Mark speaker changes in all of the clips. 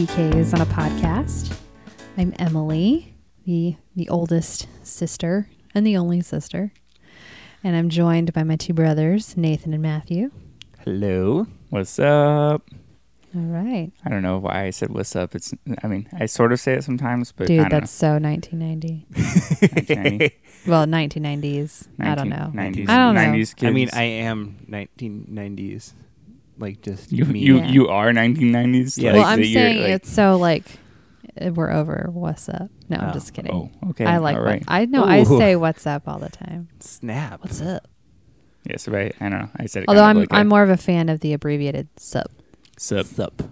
Speaker 1: PKs on a Podcast. I'm Emily, the the oldest sister and the only sister, and I'm joined by my two brothers, Nathan and Matthew.
Speaker 2: Hello.
Speaker 3: What's up?
Speaker 1: All right,
Speaker 3: I don't know why I said what's up. It's I mean, I sort of say it sometimes, but I
Speaker 1: dude,
Speaker 3: don't
Speaker 1: that's so 1990.
Speaker 3: know. 1990s,
Speaker 1: Well, 1990s. I don't know.
Speaker 3: 1990s,
Speaker 1: I don't know.
Speaker 3: 90s kids.
Speaker 2: I mean, I am 1990s. Like just
Speaker 3: you
Speaker 2: me.
Speaker 3: you
Speaker 1: Yeah.
Speaker 3: you are 1990s.
Speaker 2: Yeah.
Speaker 1: well, I'm saying
Speaker 3: like-
Speaker 1: it's so like uh, we're over. What's up? No, I'm
Speaker 2: Oh.
Speaker 1: just kidding.
Speaker 3: Oh, okay.
Speaker 1: I like
Speaker 3: all
Speaker 1: what. I know. I say what's up all the time.
Speaker 2: snap.
Speaker 1: What's up?
Speaker 3: Yes, right. I don't know. I said it.
Speaker 1: Although
Speaker 3: kind
Speaker 1: I'm
Speaker 3: like
Speaker 1: I'm
Speaker 3: a,
Speaker 1: more of a fan of the abbreviated sup
Speaker 3: sup.
Speaker 2: Sup.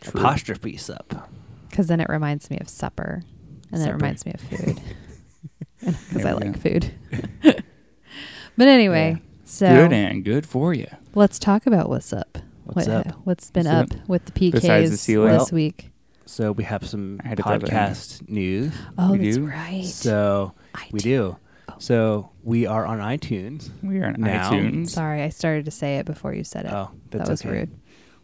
Speaker 3: True.
Speaker 2: Apostrophe sup.
Speaker 1: because then it reminds me of supper, and then it reminds me of food because I like
Speaker 3: go.
Speaker 1: food. but anyway, so
Speaker 3: Good and good for you.
Speaker 1: Let's talk about what's up.
Speaker 2: What's
Speaker 1: What-
Speaker 2: up?
Speaker 1: What's been
Speaker 3: What's
Speaker 1: up with the PKs
Speaker 3: the
Speaker 1: this week?
Speaker 2: So we have some
Speaker 3: I had to throw
Speaker 2: podcast news.
Speaker 1: Oh,
Speaker 3: we
Speaker 1: that's
Speaker 3: do?
Speaker 1: right.
Speaker 2: So
Speaker 1: I
Speaker 2: we
Speaker 1: do.
Speaker 2: do.
Speaker 1: Oh.
Speaker 2: So we are on iTunes.
Speaker 3: We are on
Speaker 2: Now-
Speaker 3: iTunes.
Speaker 1: Sorry, I started to say it before you said it.
Speaker 2: Oh, that's
Speaker 1: that was
Speaker 2: okay.
Speaker 1: rude.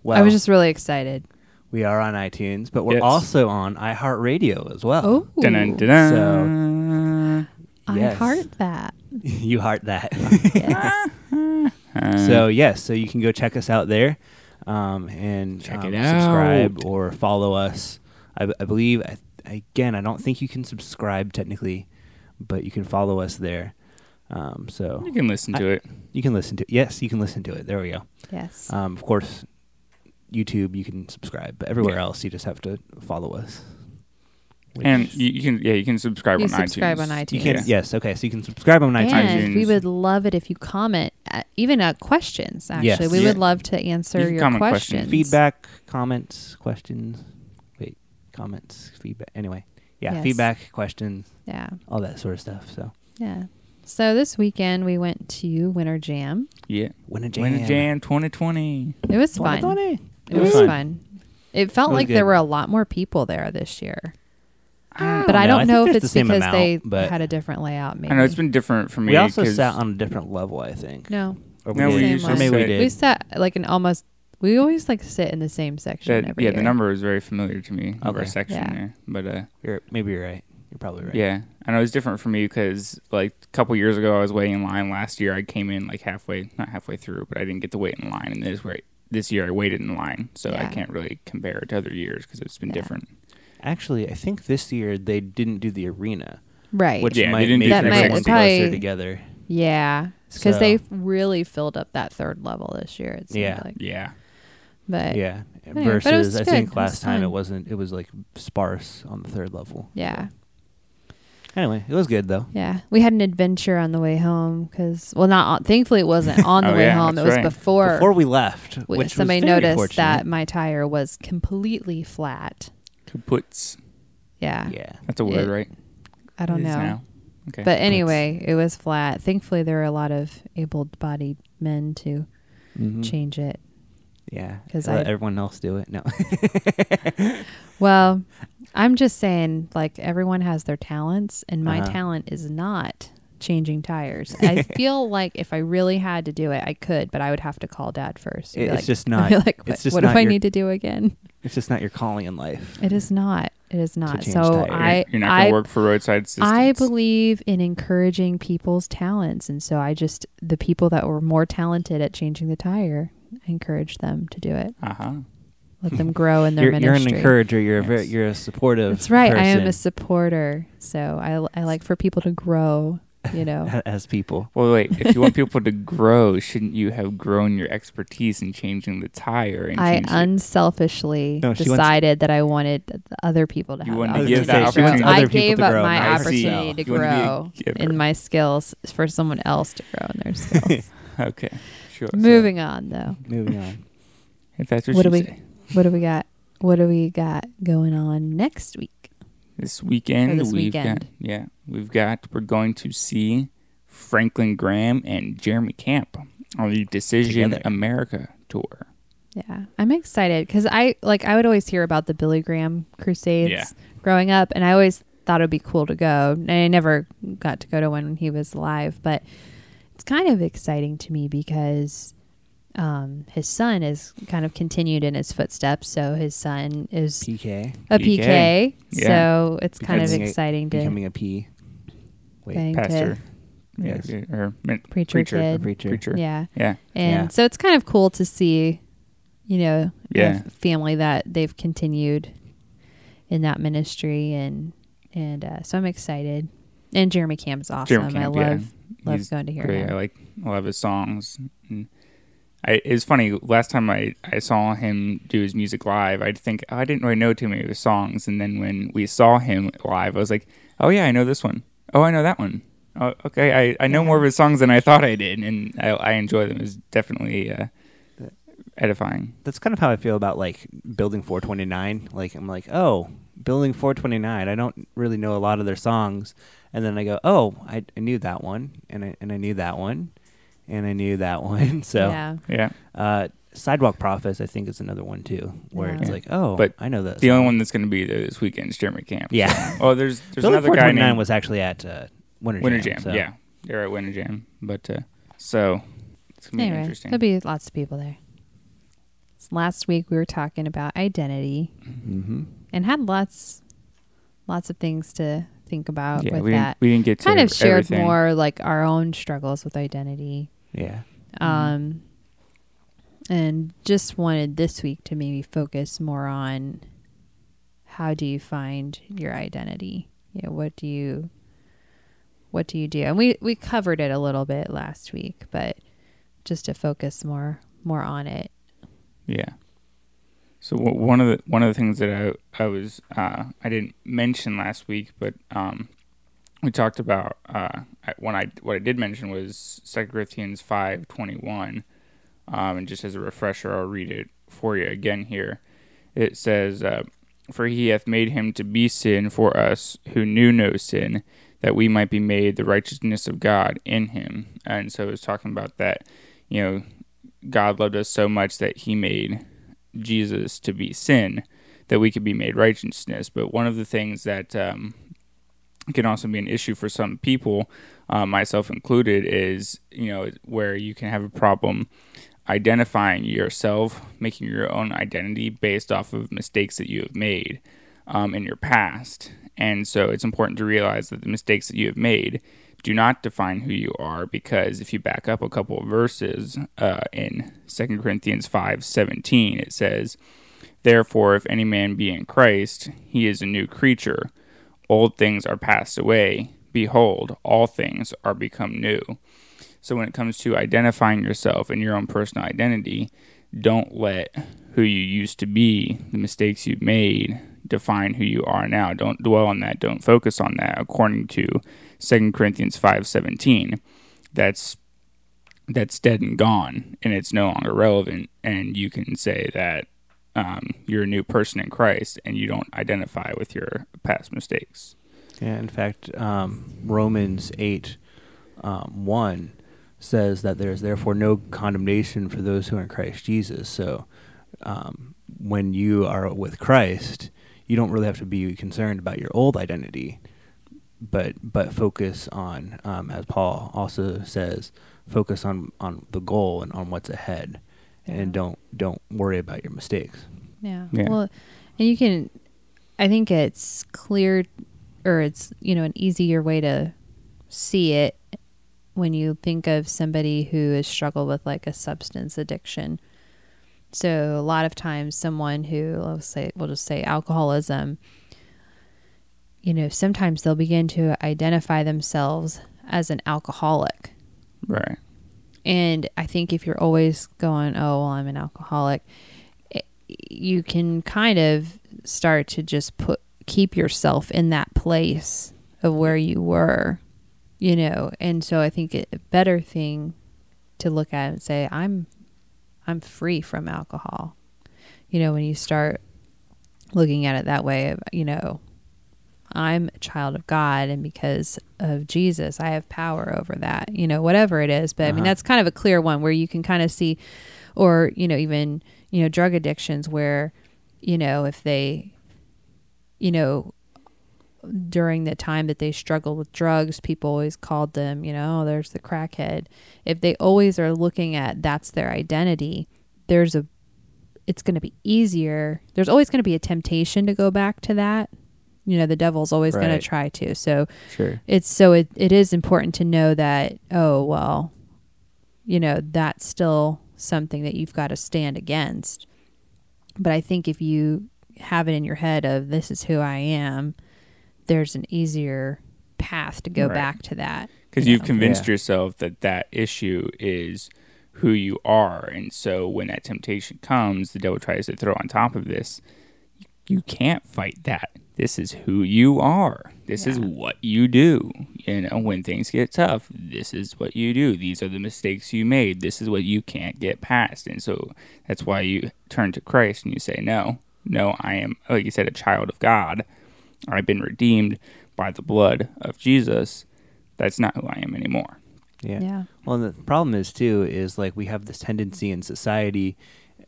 Speaker 2: Well,
Speaker 1: I was just really excited.
Speaker 2: we are on iTunes, but we're
Speaker 3: Yes.
Speaker 2: also on iHeartRadio as well.
Speaker 1: Oh,
Speaker 3: Dun-dun, dun-dun.
Speaker 1: I heart that.
Speaker 2: you heart that.
Speaker 1: Yes.
Speaker 3: Uh,
Speaker 2: So yes, so you can go check us out there, um, and
Speaker 3: Check
Speaker 2: um,
Speaker 3: it
Speaker 2: subscribe
Speaker 3: out.
Speaker 2: or follow us. I, I believe I, again, I don't think you can subscribe technically, but you can follow us there. Um, so
Speaker 3: you can listen to it.
Speaker 2: you can listen to it. yes, you can listen to it. There we go.
Speaker 1: yes.
Speaker 2: Um, of course, YouTube you can subscribe, but everywhere
Speaker 3: Yeah.
Speaker 2: else you just have to follow us.
Speaker 3: And you, you can yeah, you can subscribe
Speaker 1: You
Speaker 3: on
Speaker 1: subscribe
Speaker 3: iTunes.
Speaker 1: on iTunes.
Speaker 2: you can
Speaker 3: Yeah.
Speaker 2: yes, okay, so you can subscribe on iTunes.
Speaker 1: and we would love it if you comment, at, even at questions. Actually,
Speaker 2: Yes.
Speaker 1: we
Speaker 3: Yeah.
Speaker 1: would love to answer
Speaker 3: You
Speaker 1: your
Speaker 3: comment
Speaker 1: questions.
Speaker 3: questions.
Speaker 2: feedback, comments, questions. Wait, comments, feedback. Anyway, yeah,
Speaker 1: Yes.
Speaker 2: feedback, questions,
Speaker 1: Yeah,
Speaker 2: all that sort of stuff. So,
Speaker 1: yeah. So this weekend we went to Winter Jam.
Speaker 3: Yeah.
Speaker 2: Winter jam.
Speaker 3: Win a jam 2020.
Speaker 1: It was fun.
Speaker 2: 2020.
Speaker 1: It was fun. It felt
Speaker 2: It was
Speaker 1: like there were a lot more people there this year,
Speaker 3: I
Speaker 1: but I don't
Speaker 2: I
Speaker 1: know
Speaker 2: think
Speaker 1: if
Speaker 2: there's
Speaker 1: it's
Speaker 2: the same
Speaker 1: because
Speaker 2: amount,
Speaker 1: they
Speaker 2: but-
Speaker 1: had a different layout. Maybe
Speaker 3: I know it's been different for me.
Speaker 2: We also sat on a different level, I think.
Speaker 1: no.
Speaker 2: Or
Speaker 3: No,
Speaker 2: we
Speaker 3: we
Speaker 2: did.
Speaker 1: usually
Speaker 2: or maybe we did.
Speaker 1: We sat like an almost. We always like sit in the same section
Speaker 3: that,
Speaker 1: every
Speaker 3: yeah,
Speaker 1: year.
Speaker 3: the number was very familiar to me of our
Speaker 2: Okay.
Speaker 3: section
Speaker 1: Yeah.
Speaker 3: there. But uh,
Speaker 2: You're, maybe you're right. You're probably right.
Speaker 3: yeah, I know it's different for me because like a couple years ago I was waiting in line. Last year I came in like halfway, not halfway through, but I didn't get to wait in line. And this where this year I waited in line, so I can't really compare it to other years because it's been
Speaker 1: Yeah.
Speaker 3: different.
Speaker 2: Actually, I think this year they didn't do the arena,
Speaker 1: right?
Speaker 2: which
Speaker 3: Yeah,
Speaker 2: might
Speaker 3: didn't
Speaker 2: make
Speaker 1: That
Speaker 3: the
Speaker 1: might-
Speaker 2: everyone
Speaker 1: it probably-
Speaker 2: closer together.
Speaker 1: yeah, because
Speaker 2: So-
Speaker 1: they really filled up that third level this year. It seemed
Speaker 2: Yeah.
Speaker 1: like.
Speaker 3: Yeah,
Speaker 1: but
Speaker 2: yeah.
Speaker 1: but it was
Speaker 2: Versus, I
Speaker 1: good.
Speaker 2: think
Speaker 1: It was
Speaker 2: last time
Speaker 1: fun.
Speaker 2: it wasn't. It was like sparse on the third level.
Speaker 1: yeah.
Speaker 2: Anyway, it was good though.
Speaker 1: Yeah, we had an adventure on the way home because, well, not on, thankfully it wasn't on the
Speaker 3: Oh,
Speaker 1: way
Speaker 3: yeah,
Speaker 1: home. It was
Speaker 3: right.
Speaker 1: before.
Speaker 2: Before we left,
Speaker 1: we-
Speaker 2: which
Speaker 1: somebody
Speaker 2: was very
Speaker 1: noticed that my tire was completely flat.
Speaker 3: Kaputs.
Speaker 1: Yeah,
Speaker 2: Yeah.
Speaker 3: That's a word,
Speaker 1: It-
Speaker 3: right?
Speaker 1: I don't
Speaker 3: It
Speaker 1: know,
Speaker 3: is now. Okay.
Speaker 1: but anyway, it was flat. Thankfully, there were a lot of able-bodied men to
Speaker 2: Mhm.
Speaker 1: change it.
Speaker 2: Yeah.
Speaker 1: 'Cause
Speaker 2: Let
Speaker 1: I-
Speaker 2: everyone else do it. No.
Speaker 1: Well, I'm just saying, like everyone has their talents, and my
Speaker 2: Uh-huh.
Speaker 1: talent is not changing tires. I feel like if I really had to do it, I could, but I would have to call Dad first. and be
Speaker 2: It's
Speaker 1: like-
Speaker 2: just not-
Speaker 1: be like,
Speaker 2: it's
Speaker 1: what,
Speaker 2: just
Speaker 1: what do
Speaker 2: not
Speaker 1: I
Speaker 2: your-
Speaker 1: need to do again?
Speaker 2: it's just not your calling in life.
Speaker 1: It is not. It is not. So
Speaker 2: tires.
Speaker 1: I,
Speaker 3: You're not gonna
Speaker 1: I,
Speaker 3: work for roadside assistance.
Speaker 1: I believe in encouraging people's talents, and so I just the people that were more talented at changing the tire, I encouraged them to do it.
Speaker 3: Uh huh.
Speaker 1: Let them grow in their
Speaker 2: You're, you're
Speaker 1: ministry.
Speaker 2: an encourager. You're a very, you're a supportive.
Speaker 1: That's right. I am a supporter, so I I like for people to grow. You know.
Speaker 2: as people.
Speaker 3: Well, wait. If you want people to grow, shouldn't you have grown your expertise in changing the tire? And
Speaker 1: I
Speaker 3: change it?
Speaker 1: unselfishly
Speaker 2: No, she wants-
Speaker 1: decided that I wanted th- other people to
Speaker 3: You
Speaker 1: have.
Speaker 3: wanted
Speaker 2: to give that
Speaker 1: grow.
Speaker 3: opportunity to
Speaker 1: I gave
Speaker 2: to
Speaker 1: up
Speaker 2: grow,
Speaker 1: my
Speaker 2: not
Speaker 1: opportunity
Speaker 2: yourself.
Speaker 1: to
Speaker 3: You wanna
Speaker 1: grow in my skills for someone else to grow in their skills.
Speaker 3: Okay, sure. so
Speaker 1: Moving on, though.
Speaker 2: Moving on.
Speaker 3: if that's what,
Speaker 1: What do we-
Speaker 3: say.
Speaker 1: What do we got? What do we got going on next week?
Speaker 3: This weekend,
Speaker 1: Or this
Speaker 3: we've
Speaker 1: weekend.
Speaker 3: got yeah, we've got we're going to see Franklin Graham and Jeremy Camp on the Decision
Speaker 2: Together.
Speaker 3: America tour.
Speaker 1: Yeah, I'm excited because I like I would always hear about the Billy Graham Crusades
Speaker 3: Yeah.
Speaker 1: growing up, and I always thought it'd be cool to go. And I never got to go to one when he was alive, but it's kind of exciting to me because um, his son is kind of continued in his footsteps. So his son is
Speaker 2: PK
Speaker 1: a PK.
Speaker 3: PK. Yeah.
Speaker 1: So it's kind of
Speaker 2: Becoming a-
Speaker 1: exciting to
Speaker 2: becoming a P. Wait,
Speaker 1: Going to-
Speaker 3: Pastor.
Speaker 2: Yes.
Speaker 3: Yeah, or min-
Speaker 1: preacher,
Speaker 3: preacher.
Speaker 2: a
Speaker 1: kid.
Speaker 2: preacher.
Speaker 3: Preacher.
Speaker 1: Yeah.
Speaker 3: Yeah.
Speaker 1: And
Speaker 2: Yeah.
Speaker 1: so it's kind of cool to see, you know,
Speaker 3: Yeah.
Speaker 1: family that they've continued in that ministry and and uh, so I'm excited. And Jeremy Camp's awesome.
Speaker 3: Jeremy Camp,
Speaker 1: I
Speaker 3: yeah.
Speaker 1: love love
Speaker 3: He's
Speaker 1: going to hear
Speaker 3: great.
Speaker 1: him.
Speaker 3: I like a lot of his songs. And I, was funny. Last time I, I saw him do his music live, I'd think oh, I didn't really know too many of his songs. And then when we saw him live, I was like, oh yeah, I know this one. Oh, I know that one. Oh, okay, I, I know
Speaker 1: Yeah.
Speaker 3: more of his songs than I thought I did, and I, I enjoy them. It's definitely uh, edifying.
Speaker 2: That's kind of how I feel about like building 429. Like I'm like, oh, building 429. I don't really know a lot of their songs, and then I go, oh, I, I knew that one, and I and I knew that one, and I knew that one. so,
Speaker 1: yeah.
Speaker 3: Yeah.
Speaker 2: uh, Sidewalk Prophets, I think, is another one too, where it's like, oh,
Speaker 3: But
Speaker 2: I know that.
Speaker 3: The only one that's going to be there this weekend is Jeremy Camp.
Speaker 2: Yeah.
Speaker 3: Oh, there's there's
Speaker 2: building
Speaker 3: another guy
Speaker 2: 429
Speaker 3: named
Speaker 2: was actually at uh, Winter,
Speaker 3: Winter
Speaker 2: Jam.
Speaker 3: Jam.
Speaker 2: so-
Speaker 3: Yeah, they're at Winter Jam. But uh, so it's gonna be
Speaker 1: Anyway,
Speaker 3: interesting.
Speaker 1: there'll be lots of people there. So last week we were talking about identity
Speaker 2: Mm-hmm.
Speaker 1: and had lots lots of things to think about
Speaker 3: yeah,
Speaker 1: with
Speaker 3: we
Speaker 1: that.
Speaker 3: didn't we didn't get to
Speaker 1: kind of shared
Speaker 3: everything.
Speaker 1: more like our own struggles with identity.
Speaker 2: Yeah.
Speaker 1: Um and just wanted this week to maybe focus more on how do you find your identity? You know, what do you what do you do? And we we covered it a little bit last week, but just to focus more more on it.
Speaker 3: Yeah. So one of the one of the things that I I was uh, I didn't mention last week, but um, we talked about uh, when I what I did mention was Second Corinthians five twenty one, um, and just as a refresher, I'll read it for you again here. It says, uh, "For he hath made him to be sin for us who knew no sin, that we might be made the righteousness of God in him." And so it was talking about that, you know, God loved us so much that he made Jesus to be sin that we could be made righteousness. But one of the things that um, can also be an issue for some people, uh, myself included, is you know where you can have a problem identifying yourself, making your own identity based off of mistakes that you have made um, in your past. And so it's important to realize that the mistakes that you have made do not define who you are because if you back up a couple of verses uh, in 2 Corinthians five seventeen, it says, Therefore, if any man be in Christ, he is a new creature. Old things are passed away. Behold, all things are become new. So, when it comes to identifying yourself and your own personal identity, don't let who you used to be, the mistakes you've made, define who you are now. Don't dwell on that. Don't focus on that. According to 2 Corinthians 5:17, that's that's dead and gone, and it's no longer relevant. And you can say that um, you're a new person in Christ, and you don't identify with your past mistakes.
Speaker 2: Yeah, in fact, um, Romans 8 um, 1 says that there's therefore no condemnation for those who are in Christ Jesus. So um, when you are with Christ, you don't really have to be concerned about your old identity, but but focus on, um, as Paul also says, focus on, on the goal and on what's ahead. And don't don't worry about your mistakes.
Speaker 1: Yeah.
Speaker 3: Yeah.
Speaker 1: Well, and you can, I think it's clear, or it's you know an easier way to see it when you think of somebody who has struggled with like a substance addiction. So a lot of times, someone who let's say we'll just say alcoholism. You know, sometimes they'll begin to identify themselves as an alcoholic.
Speaker 3: Right.
Speaker 1: And I think if you're always going, oh, well, I'm an alcoholic, it, you can kind of start to just put keep yourself in that place of where you were, you know. And so I think it, a better thing to look at and say, I'm I'm free from alcohol. You know, when you start looking at it that way, you know, I'm a child of God, and because of Jesus, I have power over that, you know, whatever it is. But I mean,
Speaker 2: Uh-huh.
Speaker 1: that's kind of a clear one where you can kind of see, or, you know, even, you know, drug addictions where, you know, if they, you know, during the time that they struggled with drugs, people always called them, you know, oh, there's the crackhead. If they always are looking at that's their identity, there's a it's going to be easier. There's always going to be a temptation to go back to that. You know, the devil's always going to try to. So
Speaker 2: Sure.
Speaker 1: it's so it, it is important to know that oh well you know that's still something that you've got to stand against but i think if you have it in your head of this is who i am there's an easier path to go
Speaker 3: Right.
Speaker 1: back to that
Speaker 3: because
Speaker 1: you
Speaker 3: you've convinced
Speaker 2: Yeah.
Speaker 3: yourself that that issue is who you are and so when that temptation comes the devil tries to throw on top of this you can't fight that this is who you are. This is what you do. You know when things get tough this is what you do. These are the mistakes you made. This is what you can't get past. And so that's why you turn to christ and you say no no i am like you said a child of god. I've been redeemed by the blood of jesus. That's not who i am anymore.
Speaker 2: Yeah.
Speaker 1: yeah.
Speaker 2: Well, the problem is too is like we have this tendency in society.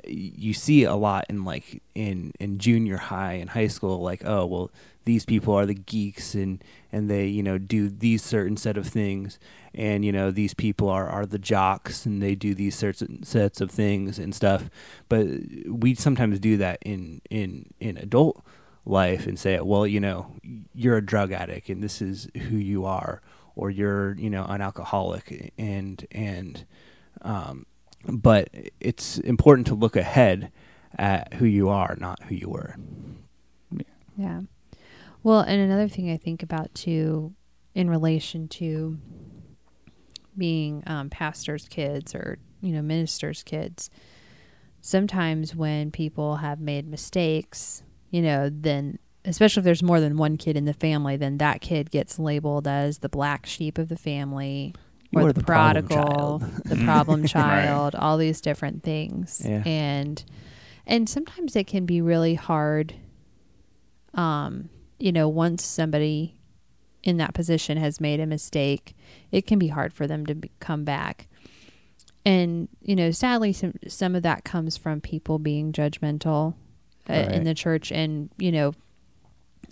Speaker 2: You see a lot in like in in junior high and high school, like oh well, these people are the geeks and and they you know do these certain set of things, and you know these people are are the jocks and they do these certain sets of things and stuff. But we sometimes do that in in in adult life and say, well, you know, you're a drug addict and this is who you are, or you're, you know, an alcoholic, and and, um, but it's important to look ahead at who you are, not who you were.
Speaker 1: Yeah. Well, and another thing I think about too, in relation to being um, pastors' kids or you know ministers' kids, sometimes when people have made mistakes, you know, then especially if there's more than one kid in the family, then that kid gets labeled as the black sheep of the family.
Speaker 2: You
Speaker 1: or the,
Speaker 2: the
Speaker 1: prodigal, the problem
Speaker 3: Right.
Speaker 1: child, all these different things,
Speaker 2: Yeah.
Speaker 1: and and sometimes it can be really hard um, you know, once somebody in that position has made a mistake, it can be hard for them to be, come back. And you know, sadly, some some of that comes from people being judgmental uh, in the church, and you know,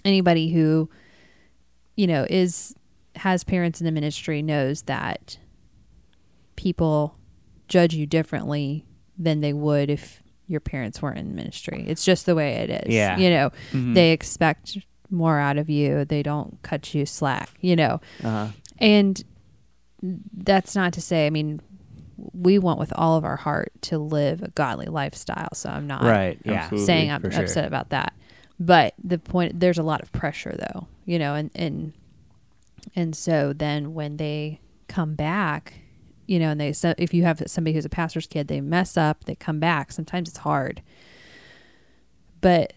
Speaker 1: anybody who you know is has parents in the ministry knows that people judge you differently than they would if your parents weren't in ministry. It's just the way it is.
Speaker 2: Yeah.
Speaker 1: You know,
Speaker 3: Mhm.
Speaker 1: they expect more out of you. They don't cut you slack, you know.
Speaker 2: Uh-huh.
Speaker 1: And that's not to say, I mean, we want with all of our heart to live a godly lifestyle. So I'm not
Speaker 2: Right. Yeah.
Speaker 1: Saying I'm
Speaker 2: sure.
Speaker 1: upset about that. But the point there's a lot of pressure though, you know, and and and so then when they come back, you know, and they so if you have somebody who's a pastor's kid, they mess up, they come back. Sometimes it's hard, but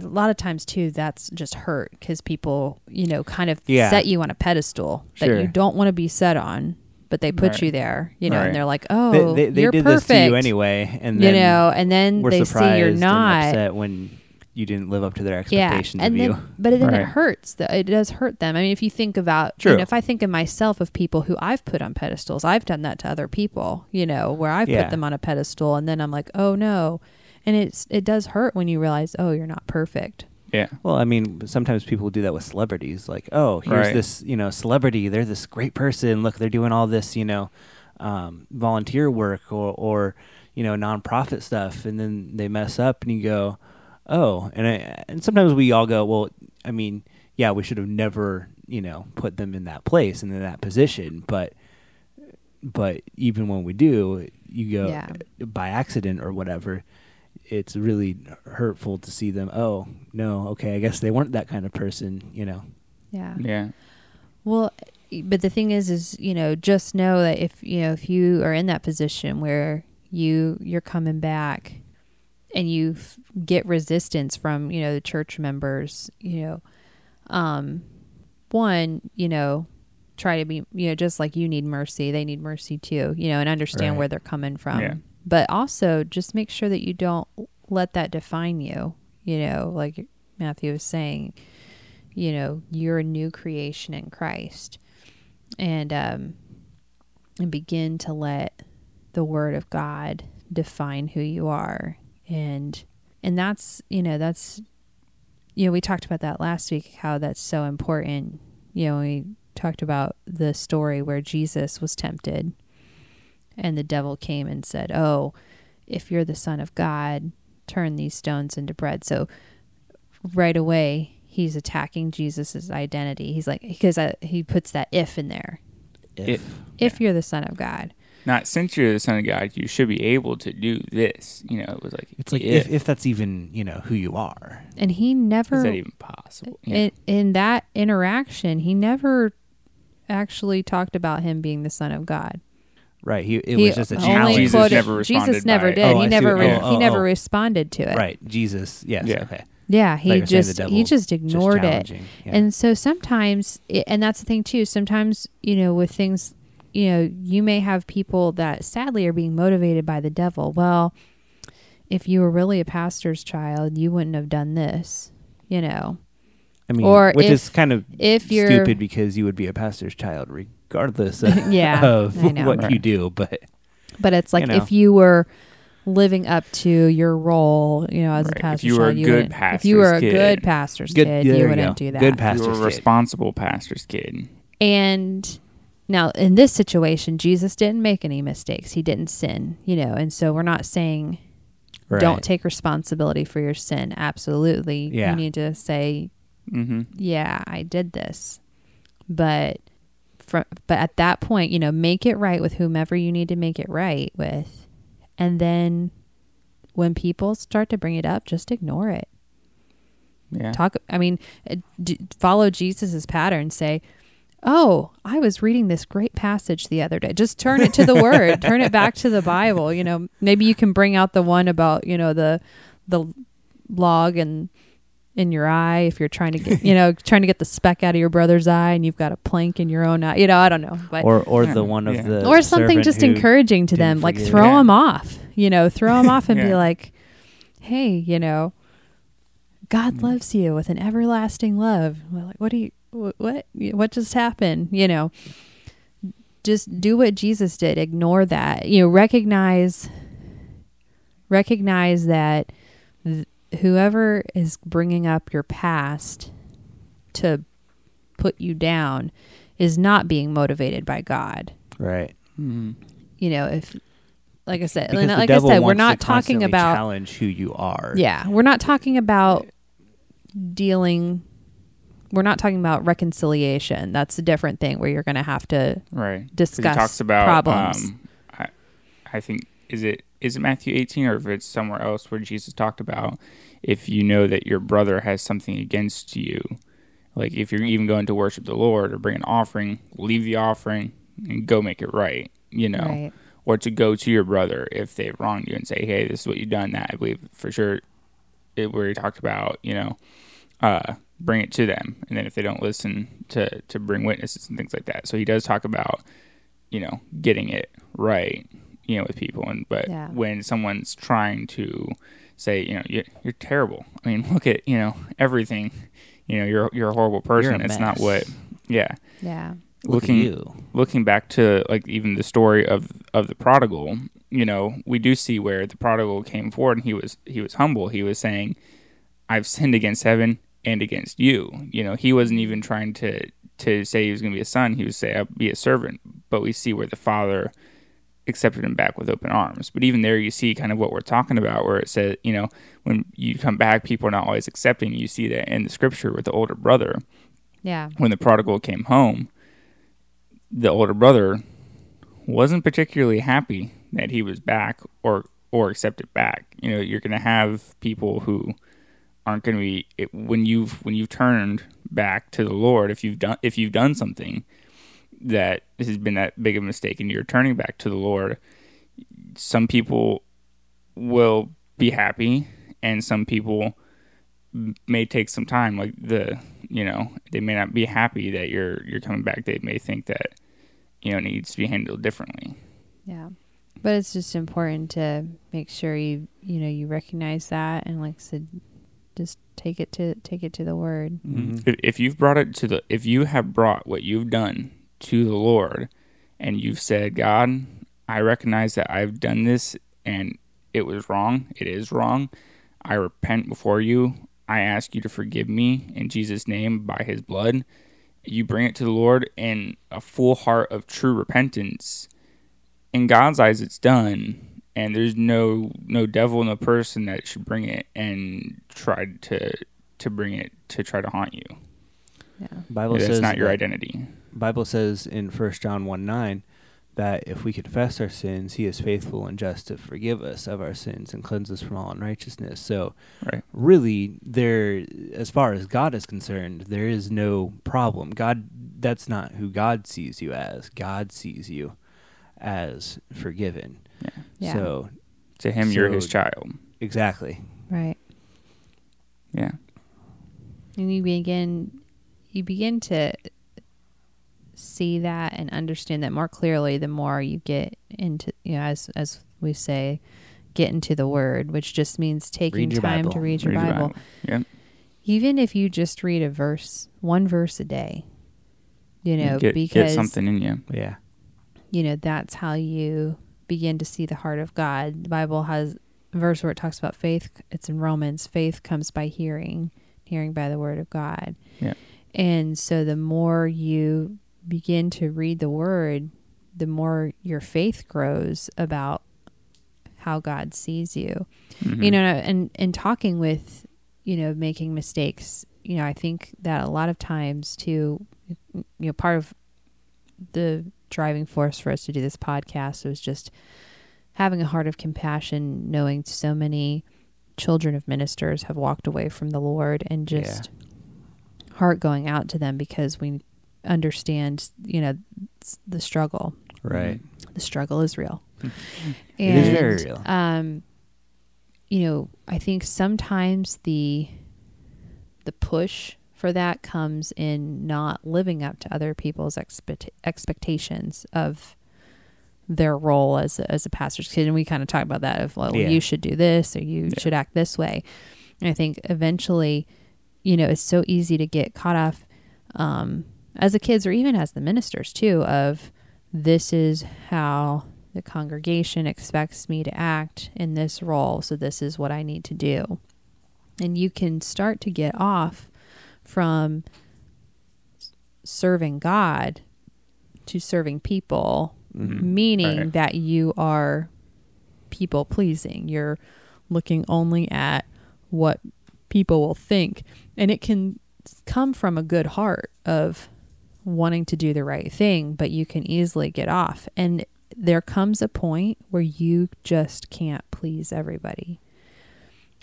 Speaker 1: a lot of times too, that's just hurt because people, you know, kind of
Speaker 2: Yeah.
Speaker 1: set you on a pedestal that
Speaker 2: Sure.
Speaker 1: you don't want to be set on, but they put
Speaker 3: Right.
Speaker 1: you there, you know,
Speaker 3: Right.
Speaker 1: and they're like, oh,
Speaker 2: they they, oh, they
Speaker 1: you're
Speaker 2: did
Speaker 1: perfect,
Speaker 2: this to you anyway, and
Speaker 1: you
Speaker 2: then
Speaker 1: know, and then they see you're not.
Speaker 2: upset when you didn't live up to their
Speaker 1: Yeah,
Speaker 2: expectations
Speaker 1: and
Speaker 2: of
Speaker 1: then,
Speaker 2: you.
Speaker 1: but then
Speaker 3: Right.
Speaker 1: it hurts. It does hurt them. I mean, if you think about, you know, if I think of myself of people who I've put on pedestals, I've done that to other people. You know, where I've
Speaker 2: Yeah.
Speaker 1: put them on a pedestal, and then I'm like, oh no, and it's it does hurt when you realize, oh, you're not perfect.
Speaker 3: yeah
Speaker 2: Well, I mean, sometimes people do that with celebrities. Like, oh, here's
Speaker 3: Right.
Speaker 2: this, you know, celebrity. They're this great person. Look, they're doing all this, you know, um, volunteer work or, or, you know, nonprofit stuff, and then they mess up, and you go, oh, and I, and sometimes we all go, well, I mean, yeah, we should have never, you know, put them in that place and in that position, but. But even when we do, you go
Speaker 1: Yeah.
Speaker 2: by accident or whatever it's really hurtful to see them. Oh no, okay, I guess they weren't that kind of person, you know.
Speaker 1: Yeah.
Speaker 3: yeah
Speaker 1: Well, but the thing is, is you know, just know that if you know if you are in that position where you you're coming back, and you f- get resistance from you know the church members, you know, um, one, you know, try to be you know just like you need mercy, they need mercy too, you know, and understand
Speaker 2: Right.
Speaker 1: where they're coming from.
Speaker 3: Yeah.
Speaker 1: But also, just make sure that you don't let that define you. You know, like Matthew was saying, you know you're a new creation in christ and um and begin to let the word of god define who you are and and that's you know that's you know, we talked about that last week, how that's so important. You know, we talked about the story where Jesus was tempted and the devil came and said, Oh, if you're the son of God, turn these stones into bread. So right away, he's attacking Jesus's identity. He's like, because uh, he puts that if in there.
Speaker 2: If,
Speaker 1: If you're the son of God.
Speaker 3: Not since you're the son of God, you should be able to do this. You know, it was like
Speaker 2: it's like if, if that's even you know who you are.
Speaker 1: And he never
Speaker 3: is that even possible? Yeah.
Speaker 1: in, in that interaction, he never actually talked about him being the son of God.
Speaker 2: Right. He it
Speaker 1: he
Speaker 2: was just a challenge.
Speaker 3: Jesus
Speaker 1: quoted-
Speaker 3: never responded
Speaker 1: Jesus never
Speaker 3: by
Speaker 1: did.
Speaker 2: Oh,
Speaker 1: he
Speaker 2: see
Speaker 1: never. re-
Speaker 2: oh,
Speaker 1: he
Speaker 2: oh,
Speaker 1: never
Speaker 2: oh.
Speaker 1: responded to it.
Speaker 2: Right. Jesus. Yes.
Speaker 3: Yeah.
Speaker 2: Okay.
Speaker 1: Yeah, he
Speaker 2: Like you're saying, the
Speaker 1: just he just
Speaker 2: Just
Speaker 1: ignored it.
Speaker 2: Yeah.
Speaker 1: And so sometimes, i- and that's the thing too. Sometimes you know, with things, you know, you may have people that sadly are being motivated by the devil. Well, if you were really a pastor's child, you wouldn't have done this. You know,
Speaker 2: I mean,
Speaker 1: or
Speaker 2: which
Speaker 1: if-
Speaker 2: is kind of
Speaker 1: if you're
Speaker 2: stupid because you would be a pastor's child regardless of,
Speaker 1: Yeah,
Speaker 2: of
Speaker 1: I know.
Speaker 2: what you do. But
Speaker 1: But it's like
Speaker 2: You know.
Speaker 1: if you were living up to your role, you know, as
Speaker 3: Right.
Speaker 1: a
Speaker 3: If you were a
Speaker 1: child, you
Speaker 3: good
Speaker 1: wouldn't- If you were a
Speaker 3: pastor's
Speaker 1: good pastor's
Speaker 2: Good-
Speaker 1: kid, you
Speaker 2: you
Speaker 1: wouldn't
Speaker 2: go.
Speaker 1: do that.
Speaker 2: Good
Speaker 3: you were a
Speaker 2: kid.
Speaker 3: responsible pastor's kid.
Speaker 1: And now in this situation, Jesus didn't make any mistakes. He didn't sin, you know, and so we're not saying
Speaker 2: right.
Speaker 1: don't take responsibility for your sin. Absolutely.
Speaker 2: Yeah.
Speaker 1: You need to say,
Speaker 3: Mm-hmm.
Speaker 1: yeah, I did this. But from but at that point, you know, make it right with whomever you need to make it right with. And then when people start to bring it up, just ignore it.
Speaker 3: Yeah.
Speaker 1: Talk I mean, uh, d- follow Jesus's pattern, say, "Oh, I was reading this great passage the other day." Just turn it to the word, turn it back to the Bible, you know. Maybe you can bring out the one about, you know, the the log and in your eye if you're trying to get you know trying to get the speck out of your brother's eye and you've got a plank in your own eye you know i don't know but
Speaker 2: or or
Speaker 3: Yeah.
Speaker 2: the one of
Speaker 3: Yeah.
Speaker 2: the
Speaker 1: or something just encouraging to them like throw
Speaker 3: Yeah.
Speaker 1: them off you know throw them off and be like hey you know god loves you with an everlasting love. Well, like what do you wh- what what just happened? You know just do what jesus did. Ignore that. You know recognize recognize that th- whoever is bringing up your past to put you down is not being motivated by god.
Speaker 2: Right.
Speaker 3: Mm-hmm.
Speaker 1: you know, if like I said,
Speaker 2: because
Speaker 1: and like I said, we're not talking about
Speaker 2: challenge who you are.
Speaker 1: yeah, we're not talking about dealing. We're not talking about reconciliation. That's a different thing where you're going to have to
Speaker 3: Right.
Speaker 1: discuss
Speaker 3: talks about
Speaker 1: problems.
Speaker 3: Um, I, I think is it is it Matthew 18 or if it's somewhere else where Jesus talked about if you know that your brother has something against you, like if you're even going to worship the Lord or bring an offering, leave the offering and go make it right. You know,
Speaker 1: right.
Speaker 3: or to go to your brother if they've wronged you and say, "Hey, this is what you've done." That I believe for sure, it, where he talked about, you know, uh, bring it to them, and then if they don't listen, to to bring witnesses and things like that. So he does talk about, you know, getting it right, you know, with people. And but
Speaker 1: Yeah.
Speaker 3: when someone's trying to say, you know, you're, you're terrible. I mean, look at you know everything. You know, you're you're a horrible person.
Speaker 2: a
Speaker 3: it's not what. Yeah
Speaker 1: Yeah.
Speaker 2: Look
Speaker 3: looking
Speaker 2: at you.
Speaker 3: looking back to like even the story of of the prodigal you know we do see where the prodigal came forward and he was he was humble he was saying i've sinned against heaven and against you. You know he wasn't even trying to to say he was going to be a son. He was say i'll be a servant. But we see where the father accepted him back with open arms. But even there you see kind of what we're talking about where it says, you know when you come back people are not always accepting you. See that in the scripture with the older brother.
Speaker 1: Yeah.
Speaker 3: when the prodigal came home, the older brother wasn't particularly happy that he was back or or accepted back. You know, you're going to have people who aren't going to be it, when you've when you've turned back to the Lord. If you've done if you've done something that has been that big of a mistake, and you're turning back to the Lord, some people will be happy, and some people may take some time. Like the you know they may not be happy that you're you're coming back. They may think that you know needs to be handled differently.
Speaker 1: Yeah. But it's just important to make sure you you know you recognize that and like said just take it to take it to the word.
Speaker 2: Mhm.
Speaker 3: If, if you've brought it to the if you have brought what you've done to the Lord and you've said, God, I recognize that I've done this and it was wrong. It is wrong. I repent before you. I ask you to forgive me in Jesus' name by his blood, you bring it to the Lord in a full heart of true repentance. In God's eyes, it's done, and there's no no devil in the person that should bring it and try to to bring it to try to haunt you.
Speaker 1: Yeah.
Speaker 2: Bible
Speaker 3: That's
Speaker 2: says
Speaker 3: not your identity.
Speaker 2: Bible says in 1 John 1 9 that if we confess our sins, he is faithful and just to forgive us of our sins and cleanse us from all unrighteousness. So,
Speaker 3: Right.
Speaker 2: really, there, as far as God is concerned, there is no problem. God, that's not who God sees you as. God sees you as forgiven.
Speaker 3: Yeah.
Speaker 1: Yeah.
Speaker 2: So,
Speaker 3: To him, you're his child.
Speaker 2: exactly.
Speaker 1: Right.
Speaker 3: Yeah.
Speaker 1: And you begin you begin to see that and understand that more clearly the more you get into you know as as we say get into the word which just means taking time
Speaker 2: Bible.
Speaker 1: to read your
Speaker 3: Read your
Speaker 1: bible
Speaker 3: Bible. Yeah.
Speaker 1: even if you just read a verse one verse a day you know
Speaker 3: get,
Speaker 1: because
Speaker 3: get something in you.
Speaker 2: Yeah.
Speaker 1: you know that's how you begin to see the heart of god. The bible has a verse where it talks about faith. It's in romans. Faith comes by hearing hearing by the word of god.
Speaker 3: Yeah.
Speaker 1: and so the more you begin to read the word the more your faith grows about how god sees you.
Speaker 3: Mhm.
Speaker 1: you know and and talking with you know making mistakes you know i think that a lot of times too you know part of the driving force for us to do this podcast It was just having a heart of compassion knowing so many children of ministers have walked away from the lord and
Speaker 2: Yeah.
Speaker 1: just heart going out to them because we understand you know the struggle
Speaker 2: Right.
Speaker 1: the struggle is real.
Speaker 2: It is very real.
Speaker 1: Um, you know, I think sometimes the the push for that comes in not living up to other people's expect- expectations of their role as a, as a pastor's kid, and we kind of talk about that of well,
Speaker 2: Yeah.
Speaker 1: you should do this or you
Speaker 3: Yeah.
Speaker 1: should act this way. And I think eventually, you know, it's so easy to get caught off um, as the kids or even as the ministers too of this is how the congregation expects me to act in this role so this is what i need to do and you can start to get off from serving god to serving people
Speaker 2: Mhm.
Speaker 1: meaning
Speaker 3: Right.
Speaker 1: that you are people pleasing you're looking only at what people will think and it can come from a good heart of wanting to do the right thing but you can easily get off and there comes a point where you just can't please everybody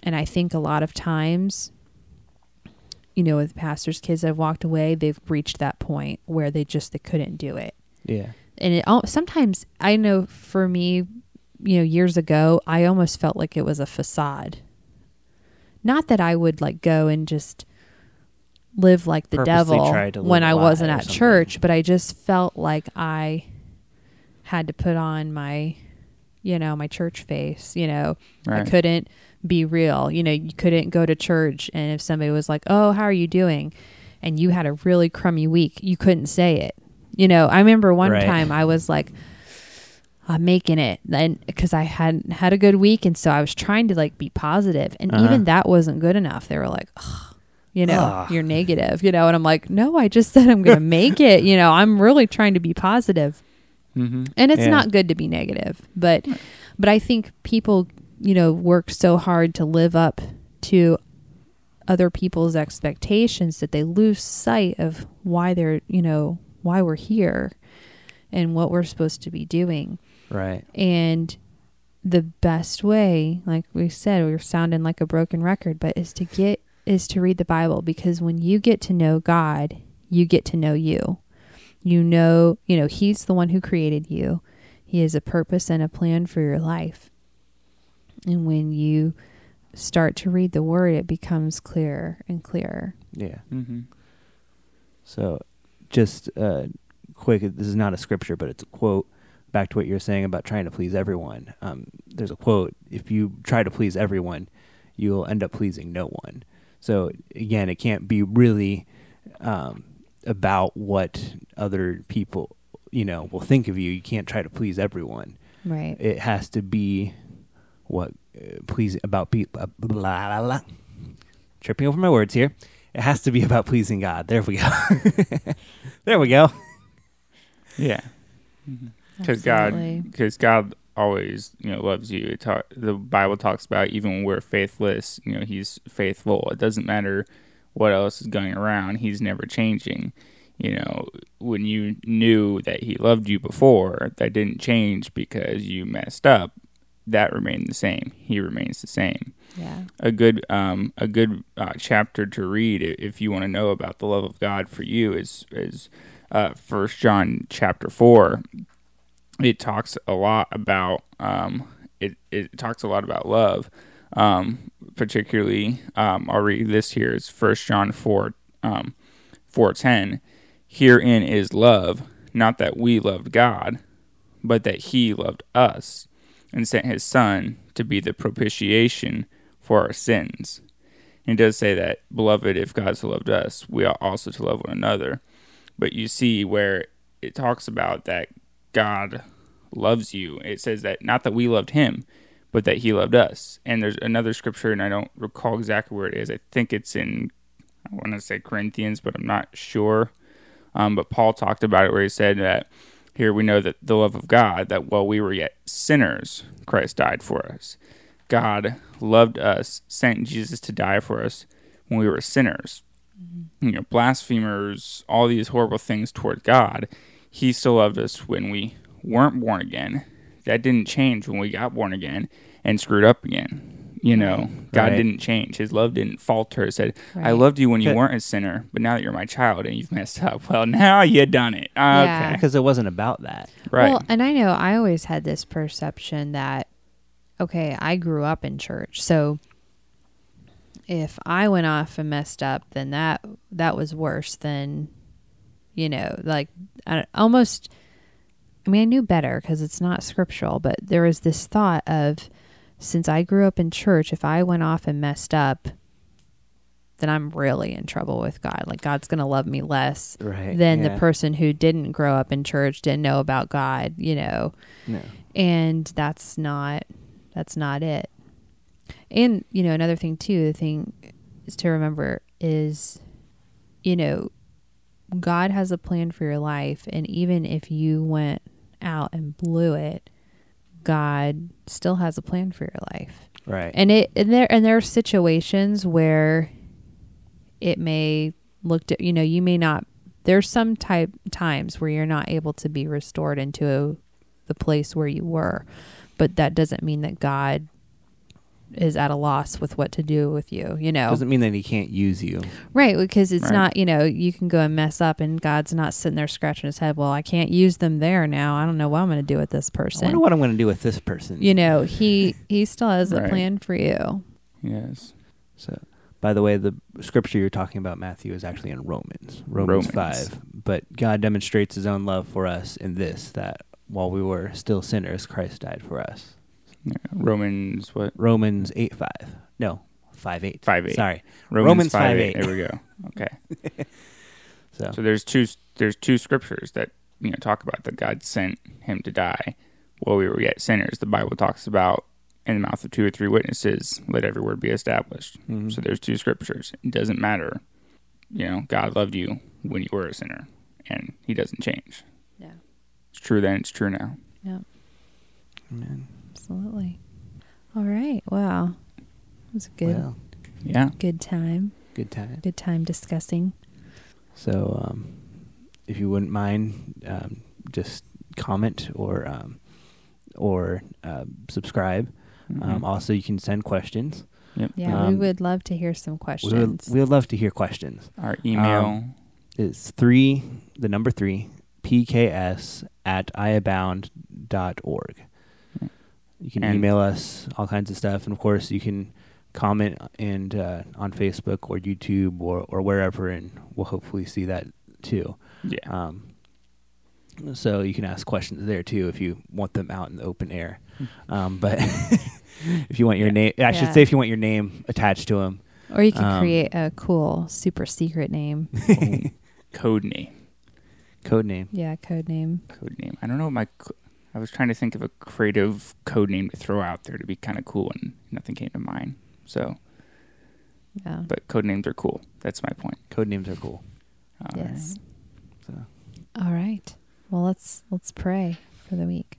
Speaker 1: and i think a lot of times you know with pastors kids that have walked away they've reached that point where they just they couldn't do it
Speaker 2: Yeah.
Speaker 1: and it al- sometimes I know for me, you know, years ago, I almost felt like it was a facade. Not that I would like go and just live like the devil
Speaker 2: try to live
Speaker 1: when I wasn't at
Speaker 2: something.
Speaker 1: church, but I just felt like I had to put on my, you know, my church face. You know, I couldn't be real. You know, you couldn't go to church and if somebody was like, "Oh, how are you doing?" and you had a really crummy week, you couldn't say it. You know, I remember one
Speaker 2: Right.
Speaker 1: time I was like I'm making it and because I hadn't had a good week and so I was trying to like be positive and
Speaker 2: Uh-huh.
Speaker 1: even that wasn't good enough. They were like, Ugh, you know,
Speaker 2: Ugh.
Speaker 1: you're negative, you know, and I'm like, no, I just said I'm going to make it. You know, I'm really trying to be positive
Speaker 3: Mm-hmm.
Speaker 1: and it's
Speaker 2: Yeah.
Speaker 1: not good to be negative but but i think people you know work so hard to live up to other people's expectations that they lose sight of why they're you know why we're here and what we're supposed to be doing
Speaker 2: Right.
Speaker 1: and the best way like we said we're sounding like a broken record but is to get is to read the bible because when you get to know god you get to know you you know you know he's the one who created you he has a purpose and a plan for your life and when you start to read the word it becomes clearer and clearer
Speaker 2: Yeah.
Speaker 3: Mm-hmm.
Speaker 2: So, just uh, quick, this is not a scripture, but it's a quote. Back to what you're saying about trying to please everyone. Um, there's a quote: "If you try to please everyone, you'll end up pleasing no one." So again, it can't be really um, about what other people, you know, will think of you. You can't try to please everyone.
Speaker 1: right
Speaker 2: It has to be what uh, please about people. Uh, blah, blah, blah. tripping over my words here. It has to be about pleasing God. There we go. there we go.
Speaker 3: Yeah. Because God, because God always, you know, loves you. It talk, the Bible talks about even when we're faithless, you know, He's faithful. It doesn't matter what else is going around. He's never changing. You know, when you knew that He loved you before, that didn't change because you messed up. That remained the same. He remains the same
Speaker 1: Yeah.
Speaker 3: a good um, a good uh, chapter to read if you want to know about the love of God for you is is uh, First John chapter four. It talks a lot about um, it. It talks a lot about love, um, particularly. Um, I'll read this here. It's First John four um, four ten. Herein is love, not that we loved God, but that He loved us and sent His Son to be the propitiation for our sins. And it does say that, beloved, if God so loved us, we ought also to love one another. But you see where it talks about that God loves you. It says that not that we loved him, but that he loved us. And there's another scripture, and I don't recall exactly where it is. I think it's in, I want to say Corinthians, but I'm not sure. Um, but Paul talked about it where he said that here we know that the love of God, that while we were yet sinners, Christ died for us. God loved us, sent Jesus to die for us when we were sinners. You know, blasphemers, all these horrible things toward God. He still loved us when we weren't born again. That didn't change when we got born again and screwed up again. You know, God
Speaker 2: Right.
Speaker 3: didn't change. His love didn't falter. It said, I loved you when you weren't a sinner, but now that you're my child and you've messed up, well, now you done it. Okay.
Speaker 1: Yeah.
Speaker 2: Because it wasn't about that.
Speaker 3: Right.
Speaker 1: Well, and I know I always had this perception that, okay, I grew up in church, so if I went off and messed up, then that that was worse than, you know, like I, almost. I mean, I knew better because it's not scriptural, but there was this thought of, since I grew up in church, if I went off and messed up, then I'm really in trouble with God. Like God's gonna love me less
Speaker 2: Right.
Speaker 1: than the person who didn't grow up in church, didn't know about God, you know.
Speaker 2: No.
Speaker 1: And that's not that's not it. And, you know, another thing too, the thing is to remember is you know, God has a plan for your life and even if you went out and blew it, God still has a plan for your life.
Speaker 2: Right.
Speaker 1: And it and there and there are situations where it may look di- you know, you may not there's some type times where you're not able to be restored into the place where you were. But that doesn't mean that God is at a loss with what to do with you, you know.
Speaker 2: Doesn't mean that he can't use you.
Speaker 1: Right, because it's
Speaker 3: Right.
Speaker 1: not, you know, you can go and mess up and God's not sitting there scratching his head, well, I can't use them there now. I don't know what I'm going to do with this person.
Speaker 2: I
Speaker 1: person.
Speaker 2: wonder what I'm going to do with this person.
Speaker 1: you know, he he still has a plan for you.
Speaker 3: yes.
Speaker 2: So, by the way, the scripture you're talking about, Matthew, is actually in Romans, Romans,
Speaker 3: Romans.
Speaker 2: 5. But God demonstrates his own love for us in this, that while we were still sinners, Christ died for us.
Speaker 3: Yeah. Romans what?
Speaker 2: Romans 8 5. No, 5 8.
Speaker 3: 5 8.
Speaker 2: Sorry.
Speaker 3: Romans,
Speaker 2: Romans
Speaker 3: 5
Speaker 2: 5:8.
Speaker 3: 8. There we go. Okay.
Speaker 2: So,
Speaker 3: So there's two there's two scriptures that you know talk about that God sent him to die while we were yet sinners. The Bible talks about in the mouth of two or three witnesses, let every word be established.
Speaker 2: Mhm.
Speaker 3: So there's two scriptures. It doesn't matter. You know, God loved you when you were a sinner, and He doesn't change.
Speaker 1: Yeah.
Speaker 3: It's true then. It's true now.
Speaker 1: Yeah,
Speaker 2: Amen.
Speaker 1: Absolutely. All right. Wow. It was a good
Speaker 2: Well,
Speaker 3: Yeah.
Speaker 1: good time.
Speaker 2: good time.
Speaker 1: Good time discussing.
Speaker 2: So, um, if you wouldn't mind, um, just comment or um, or uh, subscribe. Um,
Speaker 3: Mhm.
Speaker 2: also, you can send questions.
Speaker 3: Yep.
Speaker 1: Yeah, we
Speaker 2: Um,
Speaker 1: would love to hear some
Speaker 2: We would,
Speaker 1: questions.
Speaker 2: we would love to hear questions.
Speaker 3: Our email.
Speaker 2: Um, It's three, the number three, pks at iabound.org. You can
Speaker 3: And-
Speaker 2: email us all kinds of stuff, and of course, you can comment and uh, on Facebook or YouTube or, or wherever, and we'll hopefully see that too.
Speaker 3: yeah.
Speaker 2: Um, so you can ask questions there too if you want them out in the open air. Um, but if you want your
Speaker 3: Yeah.
Speaker 2: name, I should say if you want your name attached to them.
Speaker 1: or you can
Speaker 2: um,
Speaker 1: create a cool super secret name.
Speaker 3: code name.
Speaker 2: Code name.
Speaker 1: yeah, code name.
Speaker 3: Code name. I don't know what my. c- I was trying to think of a creative code name to throw out there to be kind of cool, and nothing came to mind. So
Speaker 1: Yeah.
Speaker 3: but code names are cool. That's my point.
Speaker 2: Code names are cool.
Speaker 3: All
Speaker 1: yes.
Speaker 2: So
Speaker 1: All right. Well, let's let's pray for the week.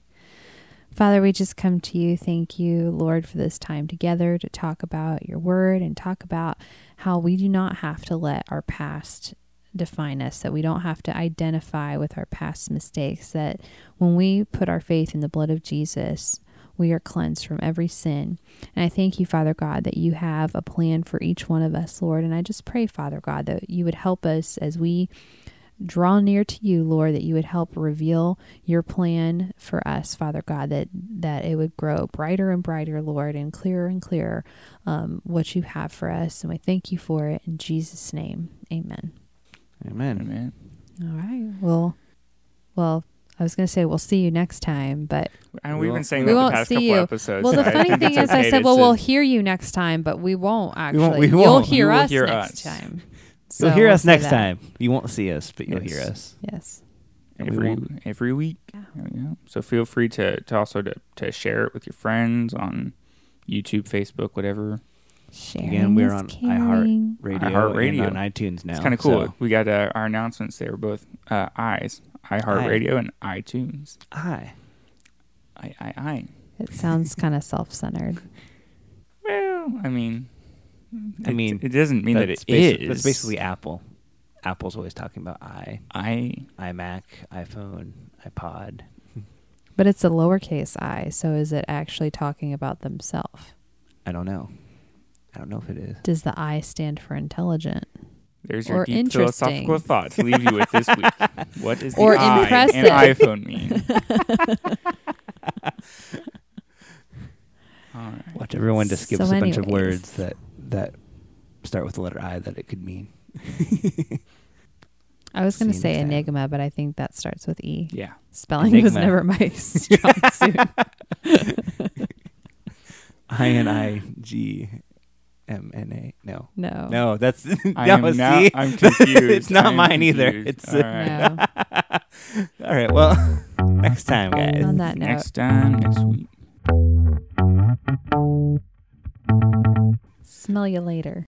Speaker 1: Father, we just come to you. Thank you, Lord, for this time together to talk about your word and talk about how we do not have to let our past define us, that we don't have to identify with our past mistakes, that when we put our faith in the blood of Jesus, we are cleansed from every sin. And I thank you, Father God, that you have a plan for each one of us, Lord. And I just pray, Father God, that you would help us as we draw near to you, Lord, that you would help reveal your plan for us, Father God, that that it would grow brighter and brighter, Lord, and clearer and clearer um, what you have for us. And we thank you for it in Jesus' name. Amen.
Speaker 2: Amen.
Speaker 3: Amen.
Speaker 1: All right. Well, well, I was going to say we'll see you next time, but
Speaker 3: And
Speaker 2: We
Speaker 3: we've been
Speaker 2: won't-
Speaker 3: saying
Speaker 1: we
Speaker 3: that
Speaker 1: won't
Speaker 3: past
Speaker 1: see
Speaker 3: couple
Speaker 1: you.
Speaker 3: episodes.
Speaker 1: well, the funny thing
Speaker 3: it's
Speaker 1: is, I said, well, we'll hear you next time, but we won't actually.
Speaker 2: won't- we
Speaker 1: You'll hear
Speaker 3: You
Speaker 1: us
Speaker 3: hear
Speaker 1: next
Speaker 3: us.
Speaker 1: time.
Speaker 2: You'll hear
Speaker 1: we'll
Speaker 2: us next
Speaker 1: that.
Speaker 2: time. You won't see us, but you'll
Speaker 3: Yes.
Speaker 2: hear us.
Speaker 1: Yes.
Speaker 2: And we
Speaker 3: every every week.
Speaker 1: Yeah.
Speaker 3: There. So feel free to, to also to, to share it with your friends on YouTube, Facebook, whatever.
Speaker 1: Sharing
Speaker 2: Again, we're on
Speaker 1: caring.
Speaker 2: Radio
Speaker 3: iHeartRadio.
Speaker 2: and on iTunes now.
Speaker 3: It's kind of cool.
Speaker 2: so-
Speaker 3: We got uh, our announcements there, both uh, eyes, iHeartRadio and iTunes.
Speaker 2: Hi.
Speaker 3: I I I.
Speaker 1: It sounds kind of self-centered.
Speaker 3: Well, I mean,
Speaker 2: I
Speaker 3: it-
Speaker 2: mean,
Speaker 3: it doesn't mean that it is. it.
Speaker 2: That's basically Apple. Apple's always talking about i,
Speaker 3: I.
Speaker 2: iMac, iPhone, iPod.
Speaker 1: But it's a lowercase i, so is it actually talking about themselves?
Speaker 2: I don't know. I don't know if it is.
Speaker 1: Does the I stand for intelligent?
Speaker 3: There's your
Speaker 1: Or
Speaker 3: deep
Speaker 1: interesting.
Speaker 3: philosophical thoughts. Leave you with this week. What is the
Speaker 1: Or
Speaker 3: I
Speaker 1: impressive.
Speaker 3: in iPhone mean? All right.
Speaker 2: Watch everyone just give
Speaker 1: So
Speaker 2: us a bunch of words that that start with the letter I that it could mean.
Speaker 1: I was going to say
Speaker 2: next time.
Speaker 1: enigma, but I think that starts with E.
Speaker 3: Yeah.
Speaker 1: Spelling was never my strong suit.
Speaker 2: I N I G M N A. No.
Speaker 1: No.
Speaker 2: No, that's
Speaker 3: I
Speaker 2: no,
Speaker 3: am now.
Speaker 2: see?
Speaker 3: I'm confused.
Speaker 2: it's not
Speaker 3: I am
Speaker 2: mine either. It's
Speaker 3: all right.
Speaker 1: No.
Speaker 2: all right. Well, next time, guys.
Speaker 1: On that note,
Speaker 3: Next time, next week.
Speaker 1: smell you later.